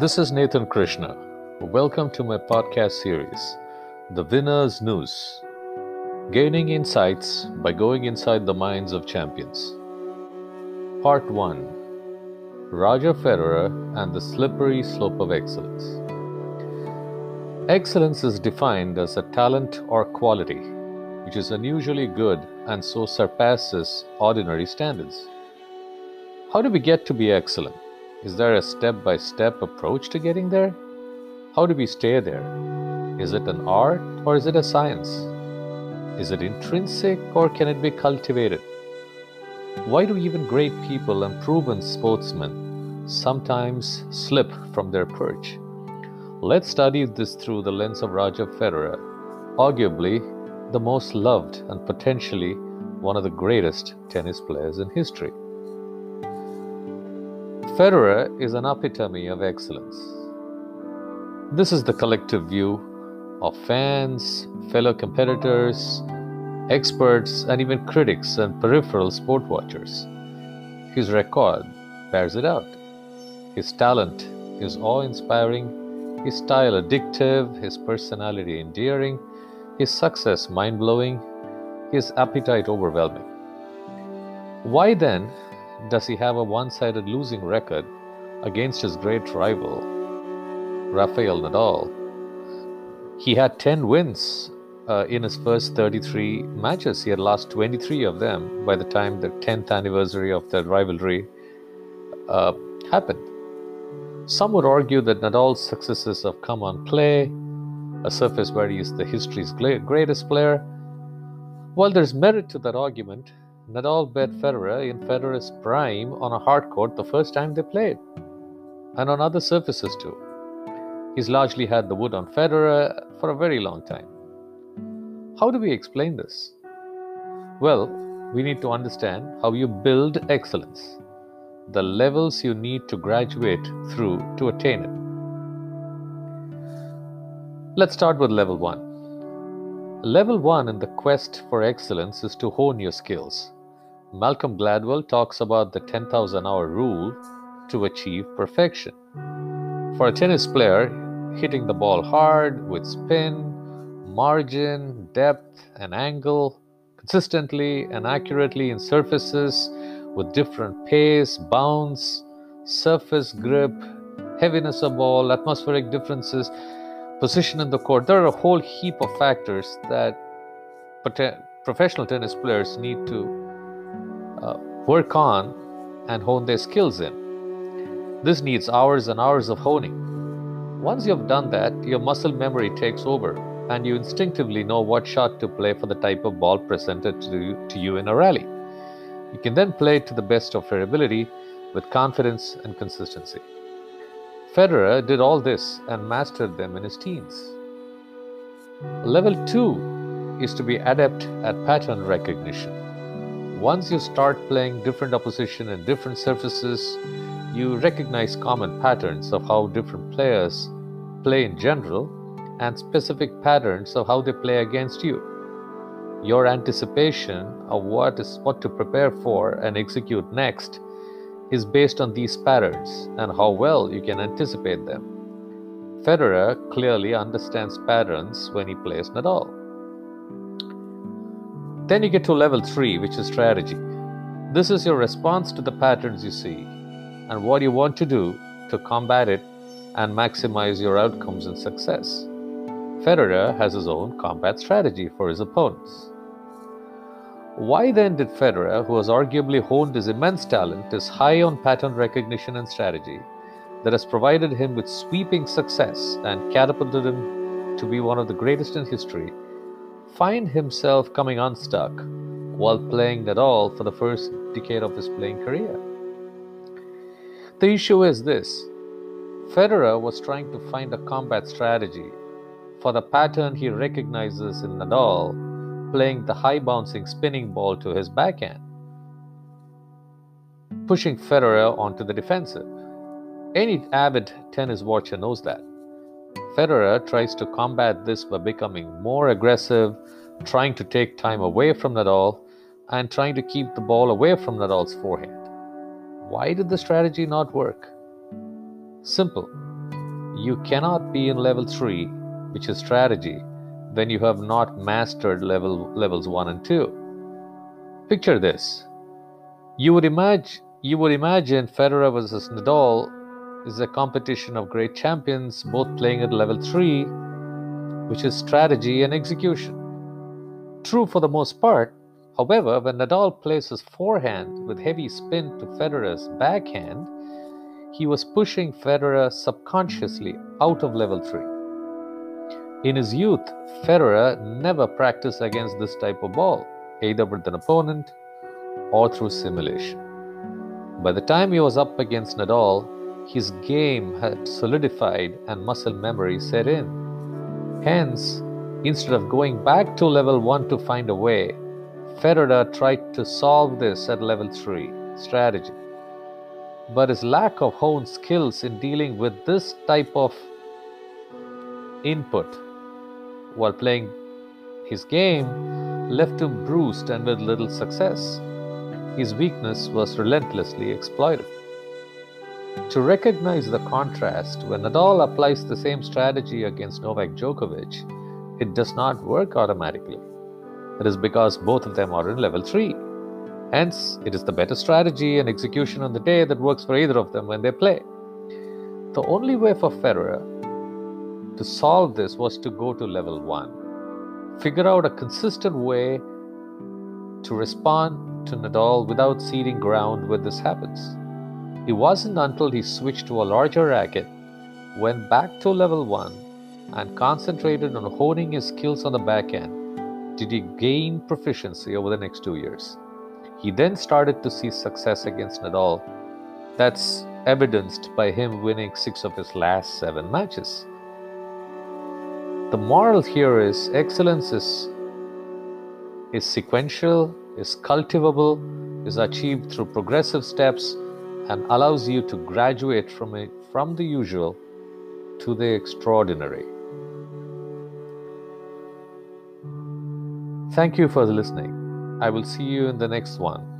This is Nathan Krishna. Welcome to my podcast series, The Winner's News Gaining Insights by Going Inside the Minds of Champions. Part 1 Roger Federer and the Slippery Slope of Excellence. Excellence is defined as a talent or quality which is unusually good and so surpasses ordinary standards. How do we get to be excellent? Is there a step by step approach to getting there? How do we stay there? Is it an art or is it a science? Is it intrinsic or can it be cultivated? Why do even great people and proven sportsmen sometimes slip from their perch? Let's study this through the lens of Roger Federer, arguably the most loved and potentially one of the greatest tennis players in history. Federer is an epitome of excellence. This is the collective view of fans, fellow competitors, experts, and even critics and peripheral sport watchers. His record bears it out. His talent is awe inspiring, his style addictive, his personality endearing, his success mind blowing, his appetite overwhelming. Why then does he have a one sided losing record against his great rival, Rafael Nadal? He had 10 wins uh, in his first 33 matches. He had lost 23 of them by the time the 10th anniversary of the rivalry uh, happened. Some would argue that Nadal's successes have come on clay, a surface where he is the history's greatest player. While there's merit to that argument, Nadal bet Federer in Federer's prime on a hard court the first time they played, and on other surfaces too. He's largely had the wood on Federer for a very long time. How do we explain this? Well, we need to understand how you build excellence, the levels you need to graduate through to attain it. Let's start with level 1. Level 1 in the quest for excellence is to hone your skills. Malcolm Gladwell talks about the 10,000 hour rule to achieve perfection. For a tennis player, hitting the ball hard with spin, margin, depth, and angle consistently and accurately in surfaces with different pace, bounce, surface grip, heaviness of ball, atmospheric differences position in the court. There are a whole heap of factors that professional tennis players need to uh, work on and hone their skills in. This needs hours and hours of honing. Once you have done that, your muscle memory takes over and you instinctively know what shot to play for the type of ball presented to you, to you in a rally. You can then play to the best of your ability with confidence and consistency. Federer did all this and mastered them in his teens. Level 2 is to be adept at pattern recognition. Once you start playing different opposition and different surfaces, you recognize common patterns of how different players play in general and specific patterns of how they play against you. Your anticipation of what is what to prepare for and execute next is based on these patterns and how well you can anticipate them. Federer clearly understands patterns when he plays Nadal. Then you get to level 3, which is strategy. This is your response to the patterns you see and what you want to do to combat it and maximize your outcomes and success. Federer has his own combat strategy for his opponents. Why then did Federer, who has arguably honed his immense talent, is high on pattern recognition and strategy, that has provided him with sweeping success and catapulted him to be one of the greatest in history, find himself coming unstuck while playing Nadal for the first decade of his playing career? The issue is this Federer was trying to find a combat strategy for the pattern he recognizes in Nadal playing the high bouncing spinning ball to his backhand, pushing Federer onto the defensive. Any avid tennis watcher knows that. Federer tries to combat this by becoming more aggressive, trying to take time away from Nadal, and trying to keep the ball away from Nadal's forehand. Why did the strategy not work? Simple. you cannot be in level 3, which is strategy, when you have not mastered level levels 1 and 2. Picture this. You would imagine you would imagine Federer versus Nadal is a competition of great champions both playing at level 3, which is strategy and execution. True for the most part, however, when Nadal plays his forehand with heavy spin to Federer's backhand, he was pushing Federer subconsciously out of level 3. In his youth, Federer never practiced against this type of ball, either with an opponent or through simulation. By the time he was up against Nadal, his game had solidified and muscle memory set in. Hence, instead of going back to level 1 to find a way, Federer tried to solve this at level 3 strategy. But his lack of honed skills in dealing with this type of input while playing his game left him bruised and with little success. His weakness was relentlessly exploited. To recognize the contrast, when Nadal applies the same strategy against Novak Djokovic, it does not work automatically. It is because both of them are in level 3. Hence, it is the better strategy and execution on the day that works for either of them when they play. The only way for Federer to solve this was to go to level 1. Figure out a consistent way to respond to Nadal without ceding ground when this happens. It wasn't until he switched to a larger racket, went back to level 1, and concentrated on honing his skills on the backhand did he gain proficiency over the next two years. He then started to see success against Nadal. That's evidenced by him winning six of his last seven matches. The moral here is excellence is, is sequential, is cultivable, is achieved through progressive steps and allows you to graduate from, a, from the usual to the extraordinary. Thank you for listening. I will see you in the next one.